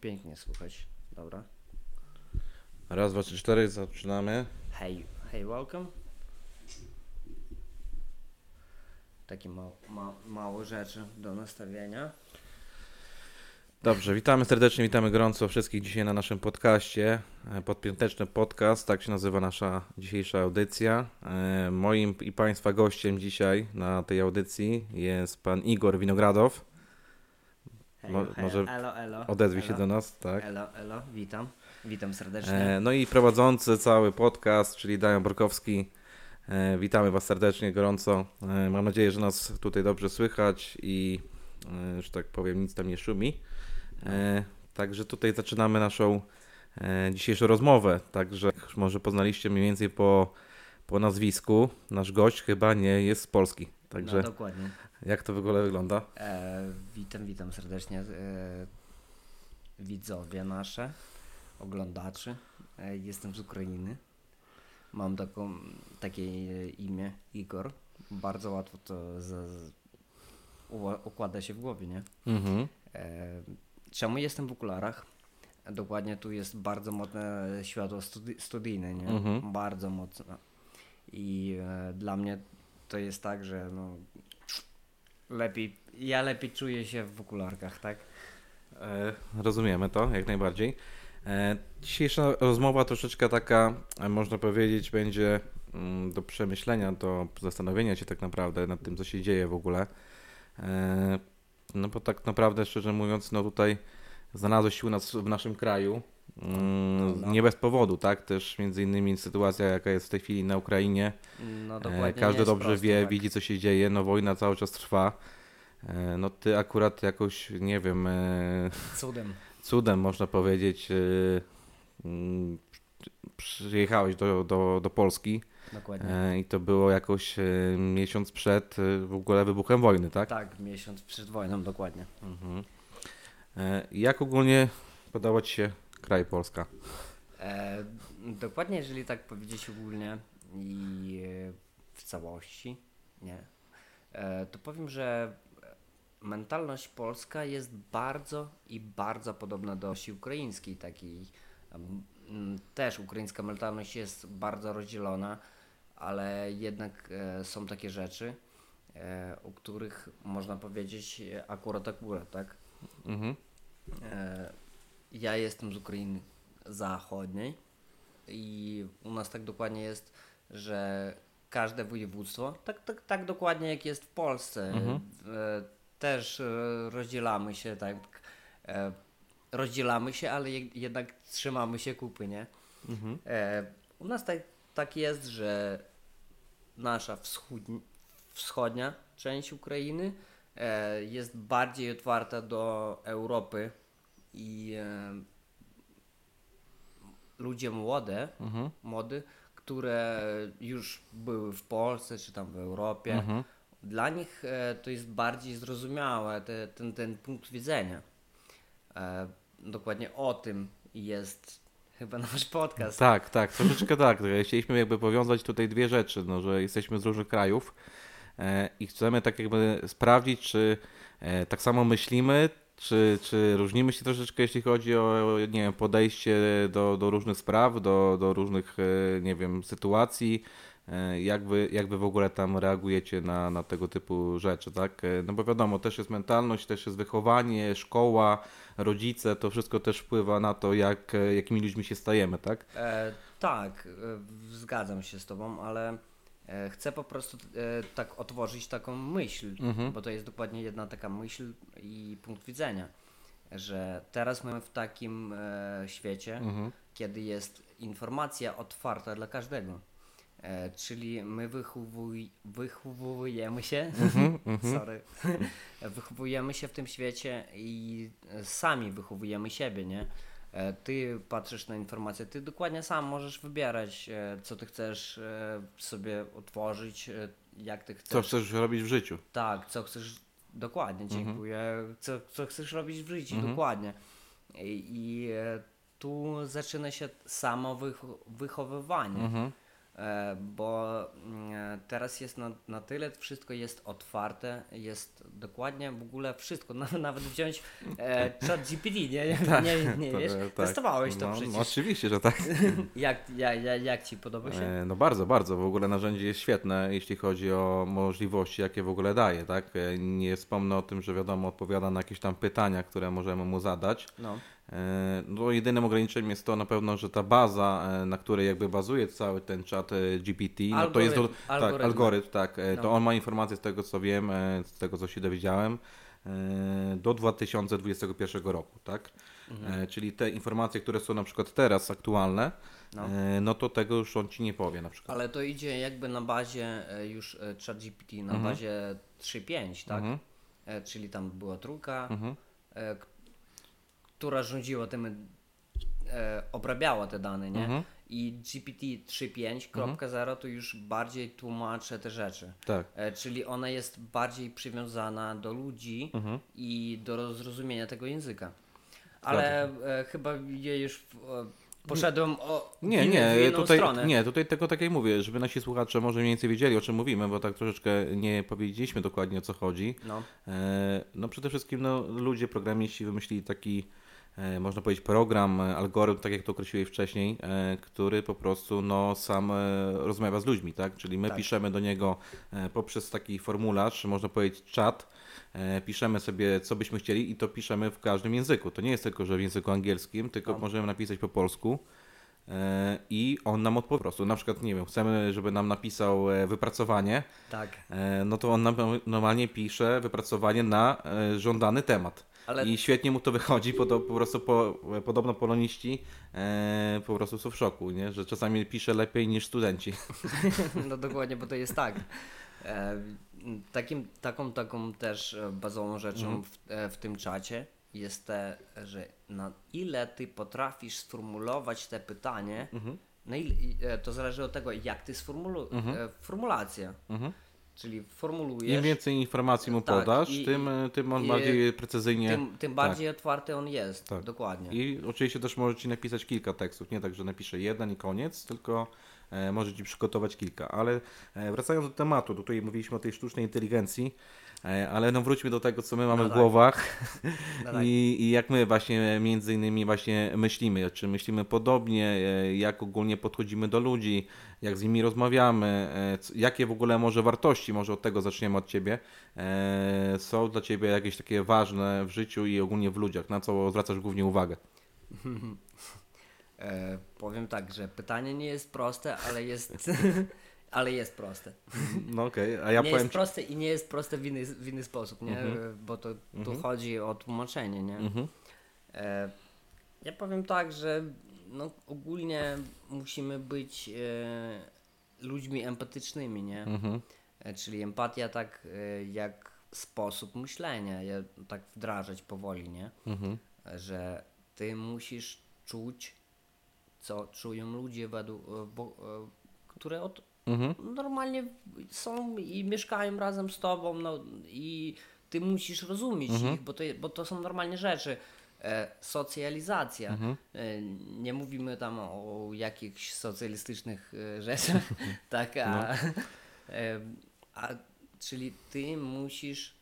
pięknie słuchać. Dobra. Raz, dwa, trzy, cztery, zaczynamy. Hej, hej, welcome. Takie ma, ma, mało rzeczy do nastawienia. Dobrze, witamy serdecznie, witamy gorąco wszystkich dzisiaj na naszym podcaście. E, Podpiąteczny podcast, tak się nazywa nasza dzisiejsza audycja. E, Moim i Państwa gościem dzisiaj na tej audycji jest pan Igor Winogradow. Mo- może elo, elo. Odezwij się elo, do nas, tak? Elo, elo, witam. Witam serdecznie. E, No i prowadzący cały podcast, czyli Dajan Borkowski. E, Witamy Was serdecznie, gorąco. E, Mam nadzieję, że nas tutaj dobrze słychać i, e, że tak powiem, nic tam nie szumi. E, Także tutaj zaczynamy naszą e, dzisiejszą rozmowę. Także może poznaliście mniej więcej po, po nazwisku. Nasz gość chyba nie jest z Polski. Także No dokładnie. jak to w ogóle wygląda? E, witam, witam serdecznie. E, widzowie nasze, oglądaczy. E, jestem z Ukrainy. Mam taką, takie imię Igor. Bardzo łatwo to z, z, układa się w głowie, nie? Mhm. E, czemu jestem w okularach? Dokładnie tu jest bardzo mocne światło studi- studyjne, nie? Mhm. Bardzo mocne. I e, dla mnie to jest tak, że no, lepiej, ja lepiej czuję się w okularkach, tak? E, Rozumiemy to, jak najbardziej. E, Dzisiejsza rozmowa troszeczkę taka, e, można powiedzieć, będzie mm, do przemyślenia, do zastanowienia się tak naprawdę nad tym, co się dzieje w ogóle. E, No bo tak naprawdę, szczerze mówiąc, no tutaj znalazłeś się u nas w naszym kraju. Mm, No. Nie bez powodu, tak? Też między innymi sytuacja, jaka jest w tej chwili na Ukrainie. No E, Każdy dobrze prosto, wie, tak. widzi co się dzieje, no wojna cały czas trwa. E, No ty akurat jakoś, nie wiem, e, Cudem. cudem można powiedzieć, mm, przyjechałeś do, do, do Polski Dokładnie. i to było jakoś miesiąc przed w ogóle wybuchem wojny, tak? Tak, miesiąc przed wojną, dokładnie. Mhm. Jak ogólnie podoba Ci się kraj Polska? E, dokładnie, jeżeli tak powiedzieć ogólnie i w całości, nie, e, to powiem, że mentalność polska jest bardzo i bardzo podobna do osi ukraińskiej, takiej też ukraińska mentalność jest bardzo rozdzielona, ale jednak e, są takie rzeczy, e, o których można powiedzieć akurat akurat, tak? Mhm. E, Ja jestem z Ukrainy Zachodniej i u nas tak dokładnie jest, że każde województwo, tak, tak, tak dokładnie jak jest w Polsce, Mhm. e, też e, rozdzielamy się, tak, e, rozdzielamy się, ale je- jednak trzymamy się kupy, nie? Mhm. U nas tak, tak jest, że nasza wschódni, wschodnia część Ukrainy jest bardziej otwarta do Europy i e, ludzie młode, Mhm. młody, które już były w Polsce czy tam w Europie, Mhm. dla nich e, to jest bardziej zrozumiałe te, ten, ten punkt widzenia. E, dokładnie o tym jest chyba nasz podcast. Tak, tak, troszeczkę tak. Chcieliśmy jakby powiązać tutaj dwie rzeczy, no, że jesteśmy z różnych krajów i chcemy tak jakby sprawdzić, czy tak samo myślimy, czy, czy różnimy się troszeczkę, jeśli chodzi o, nie wiem, podejście do, do różnych spraw, do, do różnych, e, nie wiem, sytuacji, e, jak wy, jak wy w ogóle tam reagujecie na, na tego typu rzeczy, tak? E, No bo wiadomo, też jest mentalność, też jest wychowanie, szkoła, rodzice, to wszystko też wpływa na to, jak, jakimi ludźmi się stajemy, tak? E, tak, zgadzam się z Tobą, ale chcę po prostu e, tak otworzyć taką myśl, Mhm. bo to jest dokładnie jedna taka myśl i punkt widzenia, że teraz mamy w takim e, świecie, Mhm. kiedy jest informacja otwarta dla każdego. E, czyli my wychowuj, wychowujemy się, sorry, wychowujemy się w tym świecie i e, sami wychowujemy siebie, nie? E, Ty patrzysz na informacje, ty dokładnie sam możesz wybierać, e, co ty chcesz e, sobie otworzyć, jak ty chcesz. Co chcesz robić w życiu? Tak, co chcesz. Dokładnie, dziękuję. Co, co chcesz robić w życiu, dokładnie. I, i tu zaczyna się samo wycho- wychowywanie. Mhm. E, bo mm, teraz jest na, na tyle, wszystko jest otwarte, jest dokładnie w ogóle wszystko, na- nawet wziąć e, chat GPT, nie, nie, nie, nie To, wiesz, e, tak. testowałeś to no, przecież, No, oczywiście, że tak. jak, jak, jak, jak Ci podoba się? E, No bardzo, bardzo. W ogóle narzędzie jest świetne, jeśli chodzi o możliwości, jakie w ogóle daje, tak? E, Nie wspomnę o tym, że wiadomo, odpowiada na jakieś tam pytania, które możemy mu zadać. No, E, No jedynym ograniczeniem jest to na pewno, że ta baza, e, na której jakby bazuje cały ten czat e, GPT, no to jest do, Algorytm- tak, algorytm. algorytm, tak, e, to No. on ma informacje z tego co wiem, e, z tego co się dowiedziałem, e, do 2021 roku, tak? Mhm. E, Czyli te informacje, które są na przykład teraz aktualne, No. e, no to tego już on ci nie powie na przykład. ale to idzie jakby na bazie e, już e, chat GPT, na Mhm. bazie 3.5, tak? Mhm. E, czyli tam była trójka, Mhm. Która rządziła tym, e, obrabiała te dane, nie? Mhm. I GPT 3.5.0 to już bardziej tłumaczy te rzeczy. Tak. E, czyli ona jest bardziej przywiązana do ludzi Mhm. i do zrozumienia tego języka. Ale e, chyba ja już e, poszedłem o Nie, w, nie, inną tutaj, stronę. nie, tutaj tylko tak jak mówię, żeby nasi słuchacze może mniej więcej wiedzieli o czym mówimy, bo tak troszeczkę nie powiedzieliśmy dokładnie o co chodzi. No, E, No przede wszystkim no, ludzie, programiści wymyślili taki, można powiedzieć, program, e, algorytm, tak jak to określiłeś wcześniej, e, który po prostu no, sam e, rozmawia z ludźmi, tak? Czyli my Tak. piszemy do niego e, poprzez taki formularz, można powiedzieć czat, e, piszemy sobie co byśmy chcieli i to piszemy w każdym języku. To nie jest tylko, że w języku angielskim, tylko No. możemy napisać po polsku. e, I on nam odpowie po prostu. Na przykład, nie wiem, chcemy, żeby nam napisał e, wypracowanie, tak. E, no to on nam normalnie pisze wypracowanie na e, żądany temat. Ale I świetnie mu to wychodzi, po, po prostu po, podobno poloniści e, po prostu są w szoku, nie? że czasami pisze lepiej niż studenci. No dokładnie, bo to jest tak. E, takim, taką, taką też e, bazową rzeczą Mhm. w, e, w tym czacie jest te, że na ile ty potrafisz sformułować te pytanie, na ile, e, to zależy od tego, jak ty sformulu, e, formulację. Mhm. Czyli Im formułujesz, więcej informacji mu Tak, podasz, i- tym, e, tym on i- bardziej precyzyjnie. tym, tym bardziej otwarty on jest. Tak. Dokładnie. I oczywiście też może ci napisać kilka tekstów, nie tak, że napisze jeden i koniec, tylko e, może ci przygotować kilka. Ale e, wracając do tematu, tutaj mówiliśmy o tej sztucznej inteligencji, e, ale no wróćmy do tego, co my mamy No w tak. głowach No i, i jak my właśnie między innymi właśnie myślimy, czy myślimy podobnie, e, jak ogólnie podchodzimy do ludzi, jak z nimi rozmawiamy, e, jakie w ogóle może wartości, może od tego zaczniemy od Ciebie, e, są dla Ciebie jakieś takie ważne w życiu i ogólnie w ludziach, na co zwracasz głównie uwagę? E, powiem tak, że pytanie nie jest proste, ale jest, ale jest proste. No okej, a ja nie powiem jest proste i nie jest proste w inny, w inny sposób, nie? Mhm. Bo to tu Mhm. chodzi o tłumaczenie, nie? Mhm. E, ja powiem tak, że no, ogólnie musimy być e, ludźmi empatycznymi, nie? Mhm. E, czyli empatia tak e, jak sposób myślenia, je tak wdrażać powoli, nie? Mhm. E, Że ty musisz czuć, co czują ludzie, według, e, bo, e, które od, Mhm. normalnie są i mieszkają razem z tobą, no i ty musisz rozumieć Mhm. ich, bo to, bo to są normalnie rzeczy. E, socjalizacja. Mhm. E, nie mówimy tam o jakichś socjalistycznych e, rzeczach, tak, a, No. e, a czyli ty musisz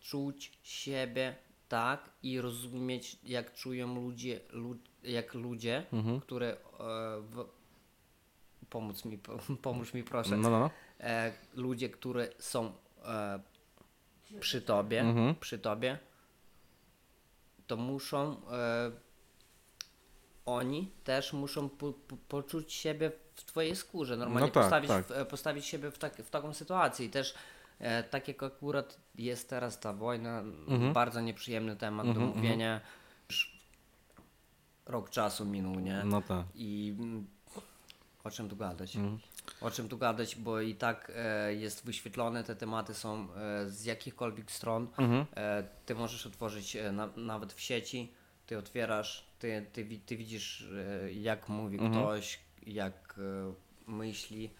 czuć siebie tak i rozumieć, jak czują ludzie, lud, jak ludzie, Mhm. które e, w, pomóc mi, po, pomóż mi proszę, No, no, no. e, ludzie, które są e, przy tobie, Mhm. przy tobie, to muszą oni też muszą po, po, poczuć siebie w twojej skórze, normalnie No tak, postawić, tak. W, postawić siebie w, tak, w taką sytuację i też e, tak jak akurat jest teraz ta wojna, Mhm. bardzo nieprzyjemny temat do mówienia, już rok czasu minął, nie? No tak. I mm, o czym tu gadać? Mhm. O czym tu gadać, bo i tak e, jest wyświetlone, te tematy są e, z jakichkolwiek stron. Mhm. E, ty możesz otworzyć e, na, nawet w sieci, ty otwierasz, ty, ty, ty widzisz e, jak mówi Mhm. ktoś, jak e, myśli.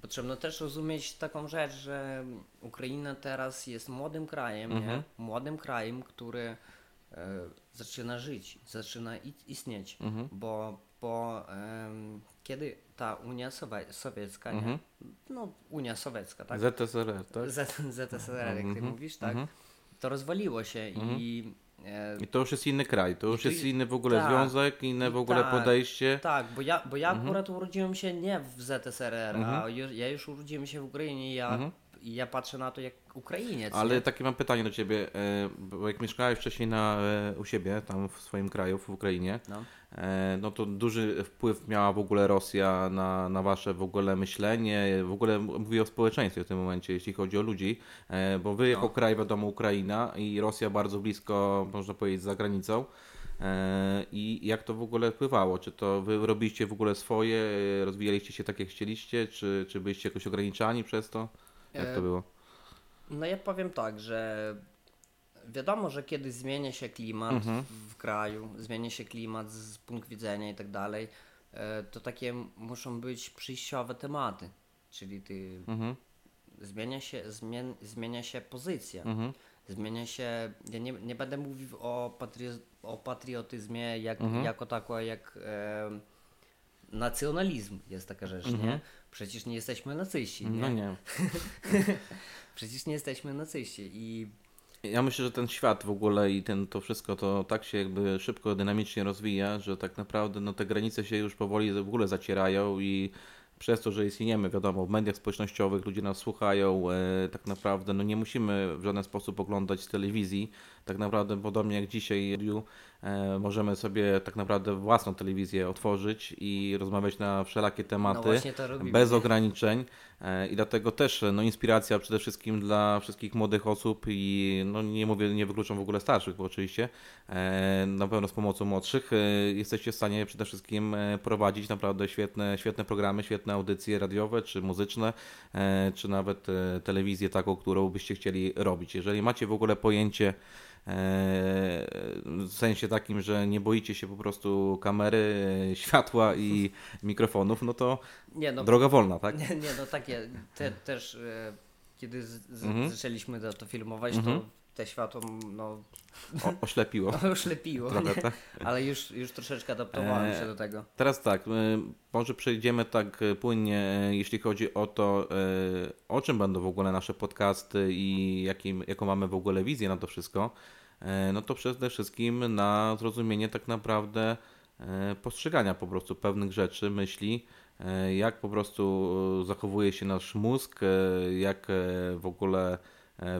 Potrzebno też rozumieć taką rzecz, że Ukraina teraz jest młodym krajem, nie? Młodym krajem, który zaczyna żyć, zaczyna istnieć, Mhm. bo, bo em, kiedy ta Unia Sowie- Sowiecka, nie? Mhm. no Unia Sowiecka, tak? ZSRR, tak? Z, ZSRR, jak ty Mhm. mówisz, tak? Mhm. To rozwaliło się i e, I to już jest inny kraj, to już tu jest inny w ogóle tak. związek, inne w ogóle Tak. podejście. tak, bo ja, bo ja Mhm. akurat urodziłem się nie w ZSRR, a ja już urodziłem się w Ukrainie ja, Mhm. I ja patrzę na to jak Ukrainiec. Ale nie? takie mam pytanie do ciebie, e, bo jak mieszkałeś wcześniej na, e, u siebie, tam w swoim kraju, w Ukrainie, No. e, no to duży wpływ miała w ogóle Rosja na, na wasze w ogóle myślenie, w ogóle mówię o społeczeństwie w tym momencie, jeśli chodzi o ludzi, bo wy jako No. kraj, wiadomo, Ukraina i Rosja bardzo blisko, można powiedzieć, za granicą. I jak to w ogóle wpływało? Czy to wy robiliście w ogóle swoje, rozwijaliście się tak jak chcieliście, czy, czy byliście jakoś ograniczani przez to? Jak E, to było? No ja powiem tak, że wiadomo, że kiedy zmienia się klimat Mhm. w, kraju, zmienia się klimat z punktu widzenia i tak dalej, e, to takie muszą być przyjściowe tematy. Czyli ty Mhm, zmienia się, zmien, zmienia się pozycja. mhm, Zmienia się, ja nie, nie będę mówił o, patrio, o patriotyzmie jak, Mhm. jako tako, jak e, nacjonalizm jest taka rzecz, Mhm. nie? Przecież nie jesteśmy nacyści, nie? no nie. Przecież nie jesteśmy nacyści i Ja myślę, że ten świat w ogóle i ten, to wszystko to tak się jakby szybko, dynamicznie rozwija, że tak naprawdę no, te granice się już powoli w ogóle zacierają i przez to, że istniejemy, wiadomo, w mediach społecznościowych ludzie nas słuchają, e, tak naprawdę no, nie musimy w żaden sposób oglądać telewizji. Tak naprawdę podobnie jak dzisiaj możemy sobie tak naprawdę własną telewizję otworzyć i rozmawiać na wszelakie tematy no to robimy. bez ograniczeń e, i dlatego też no, inspiracja przede wszystkim dla wszystkich młodych osób i no, nie mówię, nie wykluczam w ogóle starszych, bo oczywiście e, na pewno z pomocą młodszych e, jesteście w stanie przede wszystkim e, prowadzić naprawdę świetne, świetne programy, świetne audycje radiowe czy muzyczne, e, czy nawet e, telewizję taką, którą byście chcieli robić. Jeżeli macie w ogóle pojęcie e, w sensie takim, że nie boicie się po prostu kamery, e, światła i mikrofonów, no to Nie, no, droga wolna, tak? nie, nie, no takie te, też e, kiedy z, z, Mhm. zaczęliśmy to, to filmować, Mhm. to te światło no, O, oślepiło no już lepiło, trochę, tak? ale już, już troszeczkę adaptowałem Eee, się do tego. Teraz tak, może przejdziemy tak y, płynnie, y, jeśli chodzi o to, y, o czym będą w ogóle nasze podcasty i jakim, jaką mamy w ogóle wizję na to wszystko. No to przede wszystkim na zrozumienie tak naprawdę postrzegania po prostu pewnych rzeczy, myśli, jak po prostu zachowuje się nasz mózg, jak w ogóle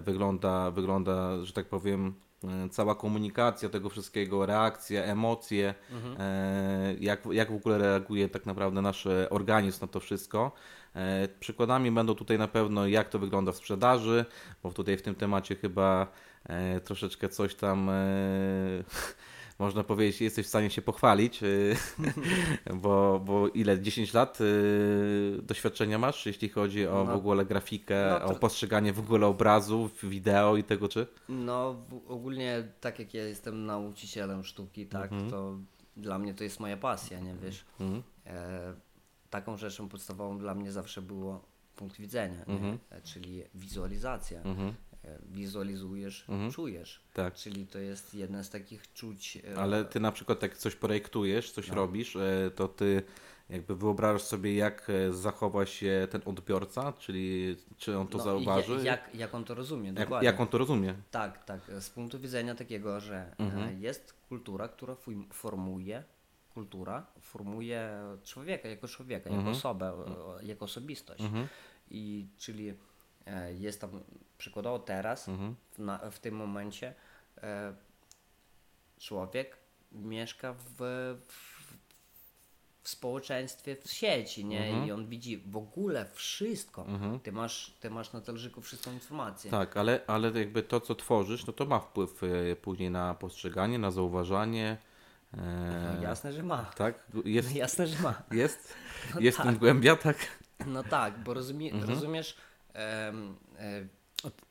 wygląda, wygląda, że tak powiem, y, cała komunikacja tego wszystkiego, reakcje, emocje, e, jak, jak w ogóle reaguje tak naprawdę nasz e, organizm na to wszystko. E, Przykładami będą tutaj na pewno jak to wygląda w sprzedaży, bo tutaj w tym temacie chyba e, troszeczkę coś tam e, można powiedzieć, jesteś w stanie się pochwalić, e, bo, bo ile, 10 lat e, doświadczenia masz, jeśli chodzi o No. w ogóle grafikę, No to- o postrzeganie w ogóle obrazów, wideo i tego czy? No ogólnie tak jak ja jestem nauczycielem sztuki, tak, Mhm. to dla mnie to jest moja pasja, nie wiesz. Mhm. E, taką rzeczą podstawową dla mnie zawsze było punkt widzenia, Mhm. E, czyli wizualizacja. Mhm. E, wizualizujesz, Mhm. czujesz. Tak. Czyli to jest jedne z takich czuć. e, Ale ty na przykład jak coś projektujesz, coś No. robisz, e, to ty jakby wyobrażasz sobie, jak zachowa się ten odbiorca, czyli czy on to no, zauważy, Jak, jak on to rozumie, jak, dokładnie. jak on to rozumie. Tak, tak. Z punktu widzenia takiego, że Mhm. jest kultura, która formuje, kultura formuje człowieka jako człowieka, jako Mhm. osobę, e, jako osobistość. Mhm. I czyli jest tam przykładowo teraz, Mhm. w, na, w tym momencie, e, człowiek mieszka w, w, w społeczeństwie, w sieci, nie? Mhm. I on widzi w ogóle wszystko. Mhm. Ty, masz, ty masz na talerzyku wszystką informację. Tak, ale, ale jakby to, co tworzysz, no to ma wpływ e, później na postrzeganie, na zauważanie. e, No, jasne, że ma. Tak? Jest, No, jasne, że ma. jest, No jest tak. głębia, tak? No tak, bo rozumie, Mhm. rozumiesz, em, e,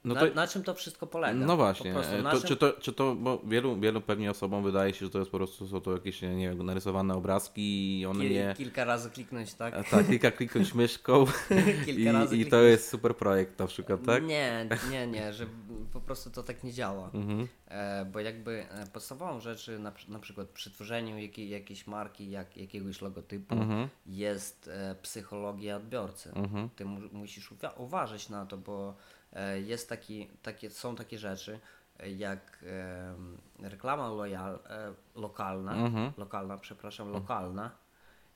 No na, to, na czym to wszystko polega? no właśnie, Po prostu e, to, czym... czy, to, czy to, bo wielu, wielu pewnie osobom wydaje się, że to jest po prostu, są to jakieś, nie wiem, narysowane obrazki i one Kil, nie... Kilka razy kliknąć, tak? A Tak, kilka kliknąć myszką Kilka razy i, i to jest super projekt na przykład, tak? Nie, nie, nie, że po prostu to tak nie działa. Mhm. E, bo jakby e, podstawową rzeczy, na, na przykład przy tworzeniu jakiej, jakiejś marki, jak, jakiegoś logotypu, Mhm. jest e, psychologia odbiorcy. Mhm. Ty mu, musisz uwa- uważać na to, bo e, jest taki, takie, są takie rzeczy e, jak e, reklama loyal, e, lokalna, Mhm. lokalna, przepraszam, lokalna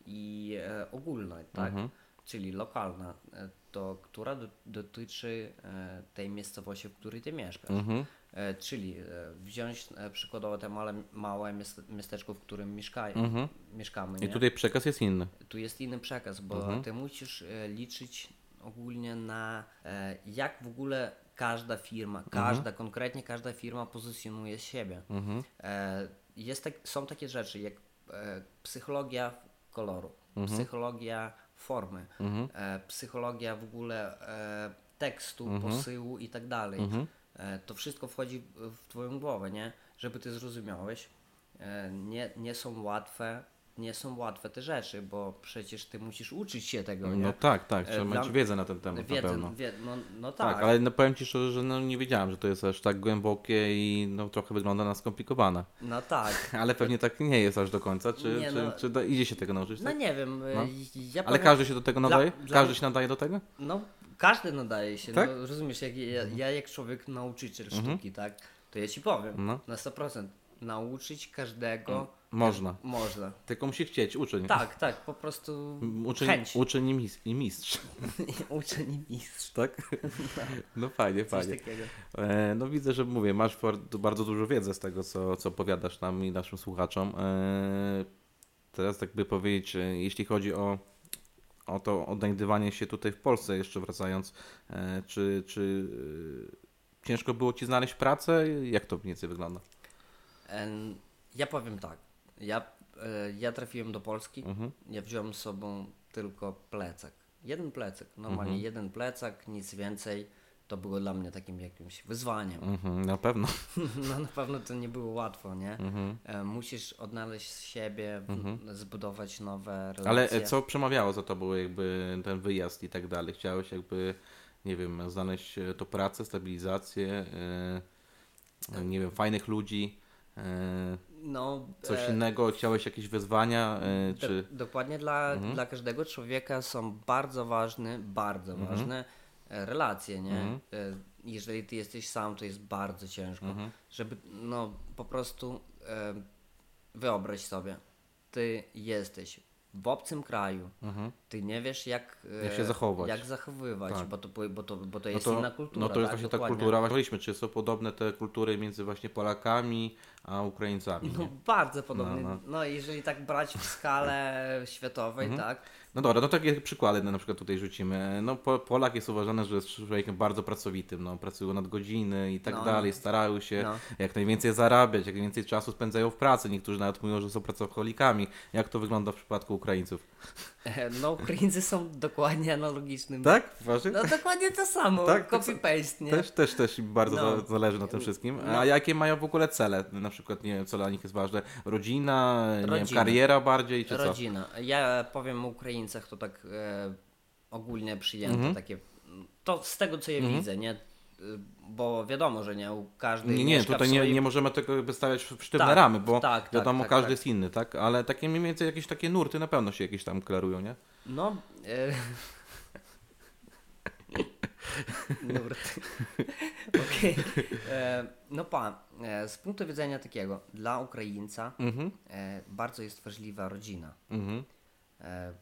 i e, ogólna, tak? Mhm. Czyli lokalna, e, to która do, dotyczy e, tej miejscowości, w której ty mieszkasz. Mhm. E, czyli e, wziąć e, przykładowo te małe, małe miast- miasteczko, w którym mieszkają, Mhm. mieszkamy. I Nie? tutaj przekaz jest inny. tu jest inny przekaz, bo Mhm. ty musisz e, liczyć ogólnie na e, jak w ogóle każda firma, każda, konkretnie każda firma pozycjonuje siebie. Mhm. E, jest tak, są takie rzeczy jak e, psychologia koloru, psychologia formy, Mhm. psychologia w ogóle tekstu, Mhm. posyłu i tak dalej. Mhm. To wszystko wchodzi w- twoją głowę, nie? Żeby ty zrozumiałeś. Nie, nie są łatwe, nie są łatwe te rzeczy, bo przecież ty musisz uczyć się tego, nie? No tak, tak, trzeba E, mieć dla- wiedzę na ten temat na Wiedzę, pewno. wie, no, no tak. Tak, ale no powiem Ci szczerze, że no nie wiedziałem, że to jest aż tak głębokie i no trochę wygląda na skomplikowane. No tak. Ale pewnie tak nie jest aż do końca, czy, Nie, czy, no- czy da, idzie się tego nauczyć? No Tak? nie wiem, e, No. ja Ale powiem, każdy się do tego nadaje? dla- Każdy się nadaje do tego? No, każdy nadaje się, Tak? no, rozumiesz, jak ja, ja jak człowiek nauczyciel sztuki, tak, to ja ci powiem, Mhm. No. na 100%, nauczyć każdego Można. można. Tylko musi chcieć, uczeń. Tak, tak, po prostu Uczeń, chęć. uczeń i, mis- i mistrz. Uczeń i mistrz, Tak? No fajnie, coś fajnie. takiego. E, no widzę, że mówię, masz bar- bardzo dużo wiedzy z tego, co, co opowiadasz nam i naszym słuchaczom. E, teraz tak by powiedzieć, e, jeśli chodzi o, o to odnajdywanie się tutaj w Polsce, jeszcze wracając, e, czy, czy e, ciężko było Ci znaleźć pracę? Jak to mniej więcej wygląda? Em, Ja powiem tak, ja, e, ja trafiłem do Polski, Mhm. ja wziąłem z sobą tylko plecak, jeden plecak, normalnie Mhm. jeden plecak, nic więcej, to było dla mnie takim jakimś wyzwaniem. Mhm, na pewno. No na pewno to nie było łatwo, nie? Mhm. E, Musisz odnaleźć siebie, w- zbudować nowe relacje. Ale e, co przemawiało za tobą jakby ten wyjazd i tak dalej? Chciałeś jakby, nie wiem, znaleźć e, to pracę, stabilizację, e, nie wiem, fajnych ludzi, e, No, coś e, innego? Chciałeś jakieś wyzwania, e, do, czy... Dokładnie dla, Mhm. dla każdego człowieka są bardzo ważne, bardzo Mhm. ważne e, relacje, nie? Mhm. Jeżeli ty jesteś sam, to jest bardzo ciężko. Mhm. Żeby, no, po prostu e, wyobraź sobie, ty jesteś w obcym kraju, Mhm. ty nie wiesz jak, Jak się zachować. jak zachowywać, Tak. bo, to, bo, to, bo to No jest to, inna kultura. no to jest tak? właśnie ta Dokładnie. kultura, właśnie czy są podobne te kultury między właśnie Polakami a Ukraińcami, No nie? bardzo podobnie. No, No, no. jeżeli tak brać w skalę światowej, Mhm. tak? No dobra, no takie przykłady na przykład tutaj rzucimy. No po- Polak jest uważany, że jest człowiekiem bardzo pracowitym, no pracują nad godziny i tak No, no. dalej, starają się No. jak najwięcej zarabiać, jak najwięcej czasu spędzają w pracy. Niektórzy nawet mówią, że są pracocholikami. Jak to wygląda w przypadku Ukraińców? E, No, Ukraińcy są dokładnie analogicznym. Tak? Uważasz? No dokładnie to samo, Tak? copy-paste, nie? Też, też, też bardzo No. za- zależy na tym wszystkim. A No. jakie mają w ogóle cele? Na przykład, nie wiem, co dla nich jest ważne? Rodzina, nie wiem, Rodzina. kariera bardziej, czy co? Rodzina. Ja powiem o Ukraińcach, to tak e, ogólnie przyjęte Mhm. takie, to z tego co ja widzę, nie? Y, Bo wiadomo, że nie u każdy Nie, nie, tutaj nie, nie możemy tego jakby stawiać w sztywne Tak, ramy, bo tak, tak, wiadomo, tak, każdy tak. jest inny, tak? Ale takie mniej więcej jakieś takie nurty na pewno się jakieś tam klarują, nie? No, e... Nurt. Okej. E, No pa, e, z punktu widzenia takiego, dla Ukraińca Mhm, e, bardzo jest ważliwa rodzina. mhm, E,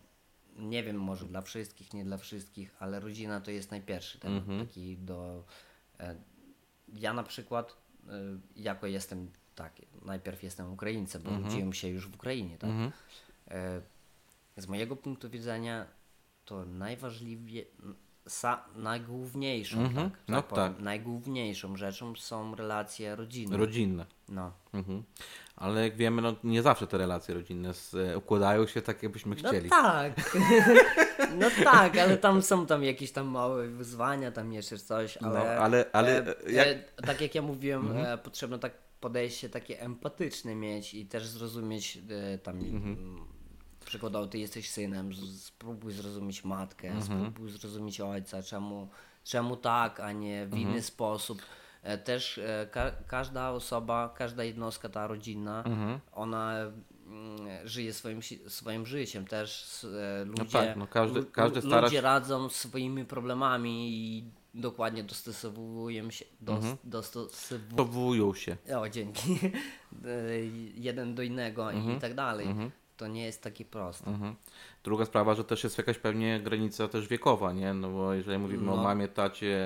nie wiem, może dla wszystkich, nie dla wszystkich, ale rodzina to jest najpierwszy temat Mhm. taki do... Ja na przykład, jako jestem taki, najpierw jestem Ukraińcem, bo urodziłem się już w Ukrainie, tak? mhm, z mojego punktu widzenia to najważliwie, sa, najgłówniejszą, Mhm, tak, no powiem, tak. najgłówniejszą rzeczą są relacje rodzinne. Rodzinne. no. Mhm. Ale jak wiemy, no, nie zawsze te relacje rodzinne s- e, układają się tak, jakbyśmy No chcieli. tak. no tak, ale tam są tam jakieś tam małe wyzwania, tam jeszcze coś, ale, No, ale- ale, e, jak- Mhm. e, tak jak ja mówiłem, e, potrzebno tak podejście takie empatyczne mieć i też zrozumieć e, tam Mhm. Przykładowo ty jesteś synem, spróbuj zrozumieć matkę, Mhm. spróbuj zrozumieć ojca, czemu, czemu tak, a nie w Mhm. inny sposób. E, Też e, ka każda osoba, każda jednostka ta rodzinna, Mhm. ona mm, żyje swoim, swoim życiem też e, ludzie, tak, no każdy- każdy stara ludzie radzą swoimi problemami i dokładnie dostosowują się dos, Mhm. dostosowują się. o, dzięki. Jeden do innego i tak dalej. To nie jest takie proste. Mhm. Druga sprawa, że też jest jakaś pewnie granica też wiekowa, nie? No bo jeżeli mówimy o No. mamie, tacie,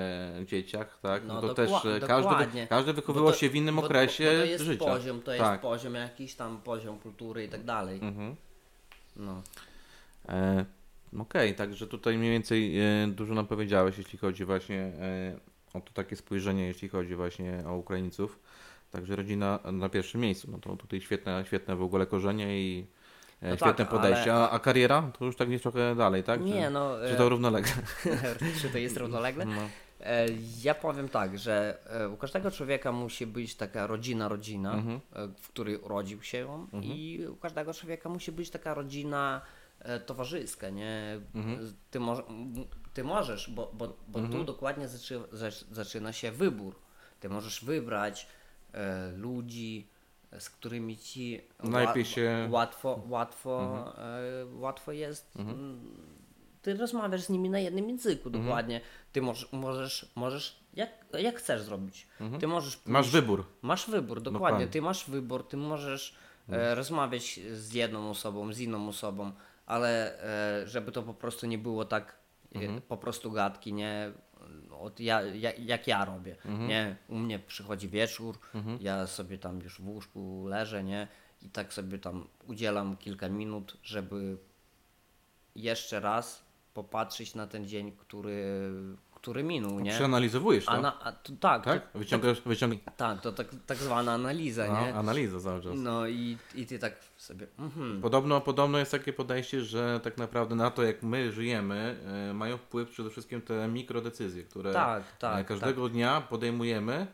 dzieciach, tak? No, No, to też e, każdy, wy- każdy wychowywał to- się w innym bo- okresie bo to jest życia. poziom, to jest tak. poziom jakiś tam poziom kultury i tak dalej. Mhm. No. E, Okej, także tutaj mniej więcej e, dużo nam powiedziałeś, jeśli chodzi właśnie e, o to takie spojrzenie, jeśli chodzi właśnie o Ukraińców. Także rodzina na pierwszym miejscu. No to tutaj świetne, świetne w ogóle korzenie i No świetne tak, podejście. A, a kariera? To już tak gdzieś trochę dalej, tak? Nie, Czy, no. czy e, to równolegle? czy to jest równolegle? No. E, Ja powiem tak, że e, u każdego człowieka musi być taka rodzina, rodzina, Mhm. e, w której urodził się on i u każdego człowieka musi być taka rodzina e, towarzyska, nie? Mhm. Ty, może, m- ty możesz, bo, bo, bo tu dokładnie zaczy, zac- zaczyna się wybór. Ty możesz wybrać e, ludzi, e, z którymi ci Najlepiej się- łatwo, łatwo, e, łatwo jest mm, ty rozmawiasz z nimi na jednym języku Mhm. dokładnie. Ty możesz, możesz, możesz jak, jak chcesz zrobić. Ty możesz pójść, Mhm. Masz wybór. Masz wybór, dokładnie. Dokładnie. Mhm. Ty masz wybór, ty możesz e, rozmawiać z jedną osobą, z inną osobą, ale e, żeby to po prostu nie było tak Mhm. po prostu gadki, nie od ja, ja, jak ja robię, Mhm. nie? U mnie przychodzi wieczór, ja sobie tam już w łóżku leżę, nie? I tak sobie tam udzielam kilka minut, żeby jeszcze raz popatrzeć na ten dzień, który, który minął, nie? Przeanalizowujesz to, A na, a, to, tak, tak? To, Wyciągasz, wyciągasz tak, to tak, tak zwana analiza, nie? a, analizę cały czas. No i, i ty tak sobie, mhm. Podobno, podobno jest takie podejście, że tak naprawdę na to, jak my żyjemy, e, mają wpływ przede wszystkim te mikrodecyzje, które Tak, e, tak, każdego dnia podejmujemy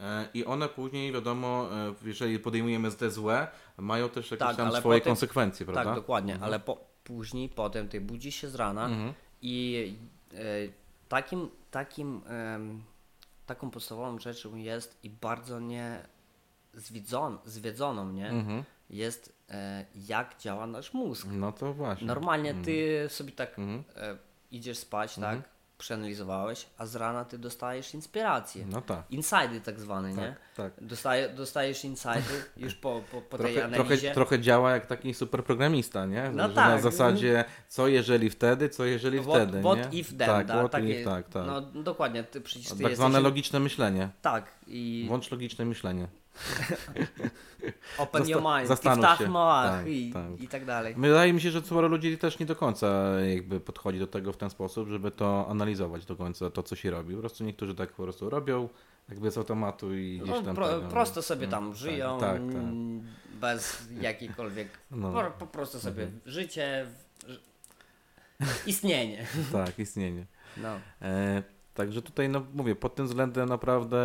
e, i one później, wiadomo, e, jeżeli podejmujemy te złe, mają też jakieś Tak, tam swoje potem- konsekwencje, prawda? Tak, dokładnie, ale po, później, potem ty budzisz się z rana Mhm. i e, takim, takim, em, taką podstawową rzeczą jest i bardzo nie zwiedzon, zwiedzoną, nie? Mhm. Jest e, jak działa nasz mózg. No to właśnie. Normalnie ty sobie tak Mhm. e, idziesz spać, tak? Przeanalizowałeś, a z rana ty dostajesz inspirację. No tak. Inside tak zwane, nie? tak. Dostaje, dostajesz insidy już po, po, po tej Trochę, trochę, analizie. trochę działa jak taki superprogramista, nie? No że tak. Na zasadzie co jeżeli wtedy, co jeżeli What, wtedy, what nie? if then, tak, da, what takie, if, tak, tak. No dokładnie, ty przecież ty tak jesteś... zwane logiczne myślenie. Tak, i Włącz logiczne myślenie. open Zasta- your mind, i zastanów wtach się. Tak, i, tak. i tak dalej. Wydaje mi się, że sporo ludzi też nie do końca jakby podchodzi do tego w ten sposób, żeby to analizować do końca, to co się robi. Po prostu niektórzy tak po prostu robią, jakby z automatu i gdzieś No, tam... pro, tak, prosto sobie no, tam tak, żyją, Tak, tak. mm, bez jakiejkolwiek... No. Mhm. Po, po prostu sobie życie, ż- istnienie. tak, istnienie. No. E, także tutaj, no mówię, pod tym względem naprawdę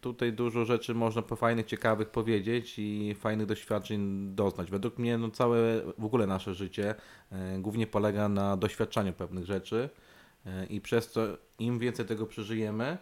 tutaj dużo rzeczy można po fajnych, ciekawych powiedzieć i fajnych doświadczeń doznać. Według mnie no całe w ogóle nasze życie e, głównie polega na doświadczaniu pewnych rzeczy e, i przez to im więcej tego przeżyjemy,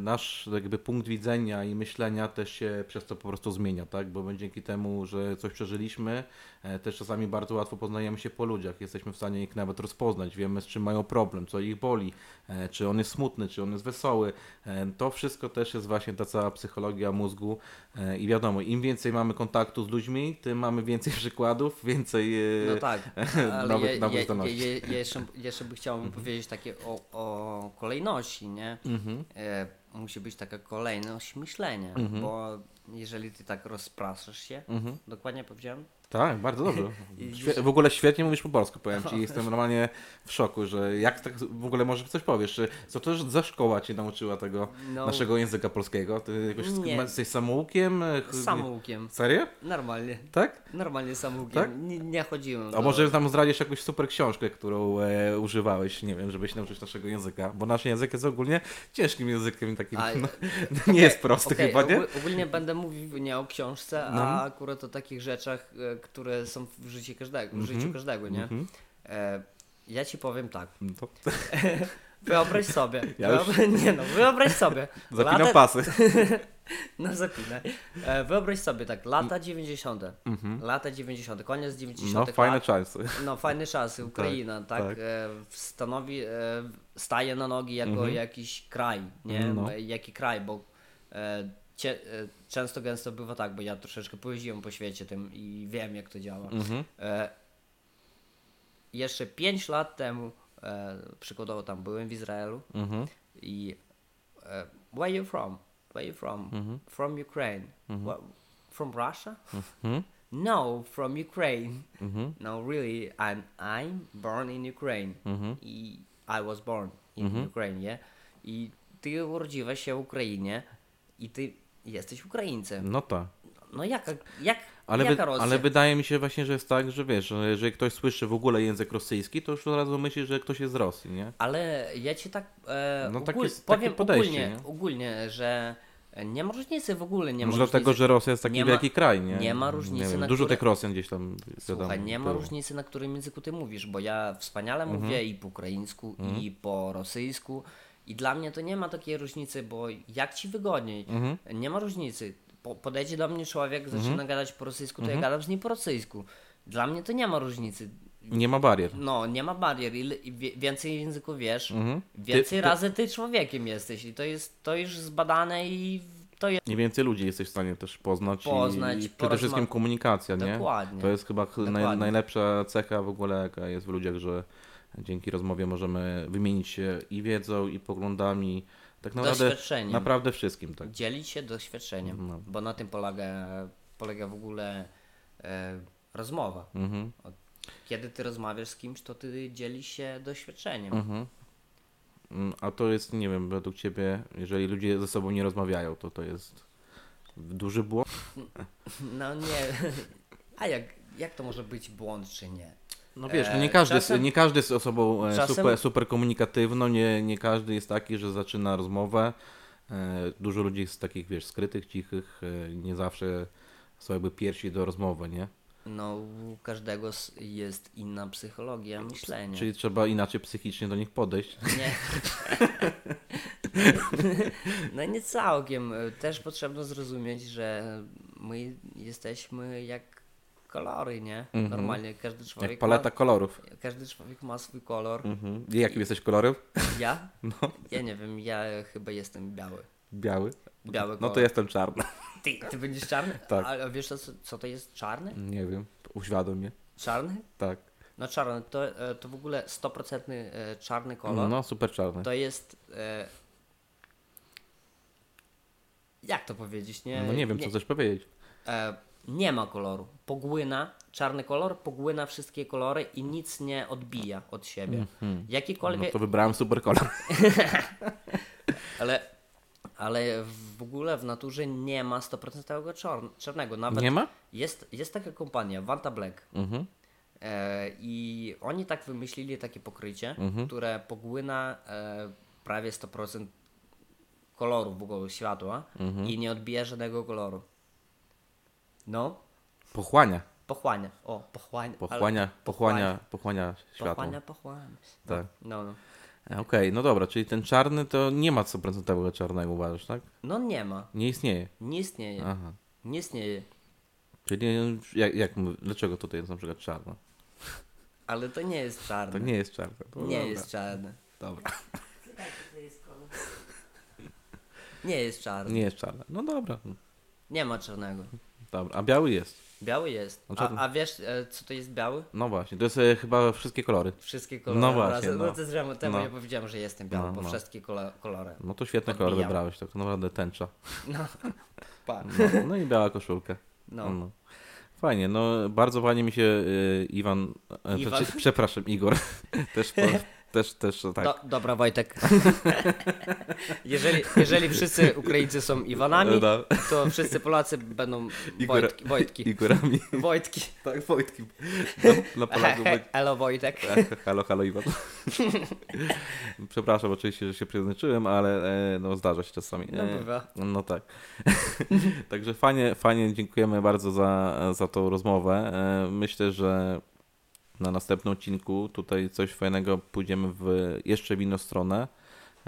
nasz jakby punkt widzenia i myślenia też się przez to po prostu zmienia, tak? Bo dzięki temu, że coś przeżyliśmy, e, też czasami bardzo łatwo poznajemy się po ludziach. Jesteśmy w stanie ich nawet rozpoznać, wiemy z czym mają problem, co ich boli, e, czy on jest smutny, czy on jest wesoły. E, To wszystko też jest właśnie ta cała psychologia mózgu e, i wiadomo, im więcej mamy kontaktu z ludźmi, tym mamy więcej przykładów, więcej e, No tak, ale nowych- nowych ja, zdolności. ja, ja jeszcze, jeszcze by chciał powiedzieć takie o, o kolejności, nie? Mhm. E, musi być taka kolejność myślenia, Mhm. bo jeżeli ty tak rozpraszasz się, Mhm. dokładnie powiedziałem? Tak, bardzo dobrze. Świe- w ogóle świetnie mówisz po polsku, powiem ci. Jestem normalnie w szoku, że jak tak w ogóle może coś powiesz. Czy, co to za szkoła cię nauczyła tego No, naszego języka polskiego? Ty jakoś Nie. jesteś samoukiem? samoukiem. Serio? Normalnie. Tak? Normalnie samoukiem. Tak? Nie, nie chodziłem A do... może nam zdradzisz jakąś super książkę, którą e, używałeś, nie wiem, żeby się nauczyć naszego języka? Bo nasz język jest ogólnie ciężkim językiem, takim A, no, nie jest prosty Okej, chyba, nie? ogól- Ogólnie będę mówił nie o książce, No. a akurat o takich rzeczach, e, które są w życiu każdego, w życiu Mhm. każdego, nie? Mhm. E, ja ci powiem tak. No to Wyobraź sobie. Ja już- Wyobraź, nie no, wyobraź sobie. zapinam Lata- pasy. No zapinaj. E, wyobraź sobie tak, lata 90. Mhm. Lata 90. Koniec 90. No, fajne lat. czasy. No fajne czasy, Ukraina, tak, tak. E, stanowi, e, staje na nogi jako Mhm. jakiś kraj, nie? No. Jaki kraj, bo cie, e, często gęsto bywa tak, bo ja troszeczkę pojeździłem po świecie tym i wiem jak to działa. Mhm. E, jeszcze 5 lat temu, e, przykładowo tam byłem w Izraelu Mhm. i e, where you from? Where you from? Mhm. From Ukraine. What, from Russia? Mhm. No, from Ukraine. Mhm. No, really, I'm I'm born in Ukraine. Mhm. I I was born in Mhm. Ukraine, nie? I ty urodziłeś się w Ukrainie i ty jesteś Ukraińcem. No tak. No jaka, jak, Ale, jaka Rosja? ale wydaje mi się właśnie, że jest tak, że wiesz, że jeżeli ktoś słyszy w ogóle język rosyjski, to już od razu myśli, że ktoś jest z Rosji, nie? Ale ja ci tak e, No, takie ogól, takie powiem podejście, ogólnie, nie? ogólnie, że nie ma różnicy w ogóle, nie ma Może różnicy. dlatego, że Rosja jest taki nie ma- wielki kraj, nie? nie ma różnicy, wiem, na Dużo które- tych Rosjan gdzieś tam, Słuchaj, wiadomo, nie ma było. różnicy, na którym języku ty mówisz, bo ja wspaniale Mhm. mówię i po ukraińsku, i po rosyjsku. I dla mnie to nie ma takiej różnicy, bo jak ci wygodniej, Mhm. nie ma różnicy. Po, podejdzie do mnie człowiek, zaczyna gadać po rosyjsku, to ja gadam z nim po rosyjsku. Dla mnie to nie ma różnicy. Nie ma barier. No, nie ma barier. Ile, i więcej języków wiesz, Mhm. więcej Ty- ty- razy ty człowiekiem jesteś. I to jest to już zbadane i to jest Nie więcej ludzi jesteś w stanie też poznać. Poznać, i przede porozma- wszystkim komunikacja, nie? Dokładnie. To jest chyba ch- naj, Dokładnie. najlepsza cecha w ogóle, jaka jest w ludziach, że dzięki rozmowie możemy wymienić się i wiedzą, i poglądami. Tak naprawdę, naprawdę wszystkim, tak. dzielić się doświadczeniem, No. bo na tym polega, polega w ogóle e, rozmowa. Mhm. Kiedy ty rozmawiasz z kimś, to ty dzielisz się doświadczeniem. Mhm. Mm, A to jest, nie wiem, według Ciebie, jeżeli ludzie ze sobą nie rozmawiają, to to jest duży błąd? No nie, a jak, jak to może być błąd, czy nie? No wiesz, no nie każdy, czasem- nie każdy jest osobą e, czasem- super, super komunikatywną, nie, nie każdy jest taki, że zaczyna rozmowę. E, Dużo ludzi jest takich, wiesz, skrytych, cichych, nie zawsze są jakby pierwsi do rozmowy, nie? No u każdego jest inna psychologia myślenia. Czyli trzeba inaczej psychicznie do nich podejść. Nie. No nie całkiem. Też potrzebno zrozumieć, że my jesteśmy jak kolory, nie? Mhm. Normalnie każdy człowiek Jak paleta kolorów. ma, każdy człowiek ma swój kolor. Mhm. I jaki jesteś kolorem? Ja? No, Ja nie wiem, ja chyba jestem biały. biały. Biały No kolor. to jestem czarny. Ty, ty będziesz czarny? Tak. A wiesz co, co to jest czarny? Nie wiem, uświadom mnie. Czarny? Tak. No czarny, to, e, to w ogóle 100% e, czarny kolor. No, super czarny. To jest... E, jak to powiedzieć, nie? No nie wiem, co chcesz powiedzieć. E, nie ma koloru. Pogłyna, czarny kolor, pogłyna wszystkie kolory i nic nie odbija od siebie. Mhm. No Jakikolwiek, to wybrałem super kolor. ale, ale w ogóle w naturze nie ma 100% czarn- czarnego. Nawet Nie ma? Jest, jest taka kompania, Vanta Black. Mhm. E, I oni tak wymyślili takie pokrycie, Mhm. które pogłyna e, prawie 100% koloru w ogóle światła Mhm. i nie odbija żadnego koloru. No, Pochłania. pochłania. O, pochłania. ale- Pochłania, pochłania, pochłania światło. Pochłania, pochłania. Tak. No, no. E, Okej, no dobra, czyli ten czarny to nie ma 100% czarnego, uważasz, tak? No nie ma. Nie istnieje. Nie istnieje. Aha. Nie istnieje. Czyli jak, jak mów- dlaczego tutaj jest na przykład czarno? Ale to nie jest czarne. To nie jest czarne. No nie dobra. jest czarne. Dobra. Nie jest czarny. Nie jest czarne. No dobra. Nie ma czarnego. Dobra. A biały jest. Biały jest. No A, a wiesz, e, co to jest biały? No właśnie, to jest e, chyba wszystkie kolory. Wszystkie kolory. No właśnie, razem. no. No to zresztą temu No. ja powiedziałem, że jestem biały, No, bo no. wszystkie kolo- kolory. No to świetne Odbijam. kolory wybrałeś, tak naprawdę tęcza. No. No, no i biała koszulka. No. No. Fajnie, no bardzo fajnie mi się y, Iwan, Iwan. prze- przepraszam, Igor, też, po, też, też tak. Do, dobra, Wojtek. jeżeli, jeżeli wszyscy Ukraińcy są Iwanami, No. to wszyscy Polacy będą Igora- Wojtki. Wojtki. Igorami. Wojtki. Tak, Wojtki. Na, na Polaków Elo Wojtek. Halo, halo Iwan. Przepraszam oczywiście, że się przyznaczyłem, ale e, no, zdarza się czasami. No E, bywa. No tak. Także fajnie, fajnie dziękujemy bardzo za, za tą rozmowę. E, Myślę, że na następnym odcinku tutaj coś fajnego pójdziemy w jeszcze w inną stronę.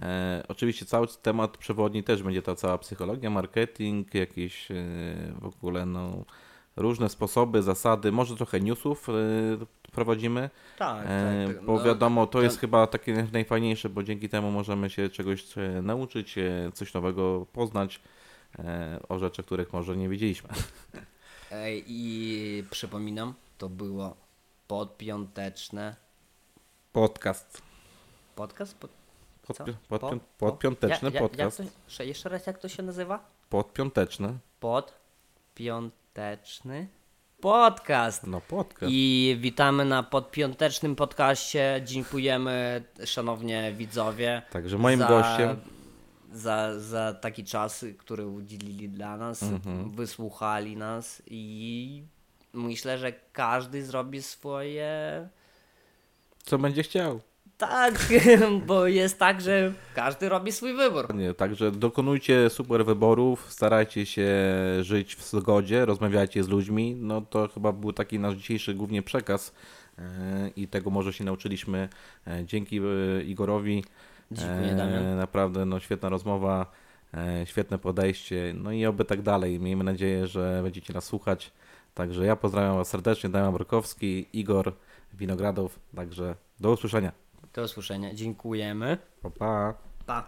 E, oczywiście cały temat przewodni też będzie ta cała psychologia, marketing, jakieś e, w ogóle no, różne sposoby, zasady, może trochę newsów e, prowadzimy. Tak, E, tak. bo no, wiadomo, to jest chyba takie najfajniejsze, bo dzięki temu możemy się czegoś e, nauczyć, e, coś nowego poznać o rzeczach, których może nie wiedzieliśmy. I przypominam, to było podpiąteczne. Podcast. Podcast? Pod, Pod, co? podpią- Po- po- podpiąteczny ja- ja- podcast. Jak to, jeszcze- jeszcze raz, jak to się nazywa? Podpiąteczny. Podpiąteczny podcast. No podcast. I witamy na podpiątecznym podcaście. Dziękujemy, szanownie widzowie. Także moim za, gościem Za, za taki czas, który udzielili dla nas, Mhm. wysłuchali nas i myślę, że każdy zrobi swoje. co będzie chciał. Tak, bo jest tak, że każdy robi swój wybór. Nie, także dokonujcie super wyborów, starajcie się żyć w zgodzie, rozmawiajcie z ludźmi. No to chyba był taki nasz dzisiejszy głównie przekaz e, i tego może się nauczyliśmy e, dzięki e, Igorowi. Dziękuję, Damian. Naprawdę no, świetna rozmowa, świetne podejście, no i oby tak dalej. Miejmy nadzieję, że będziecie nas słuchać. Także ja pozdrawiam Was serdecznie, Damian Borkowski, Igor Winogradow, także do usłyszenia. Do usłyszenia. Dziękujemy. Pa, pa. Pa.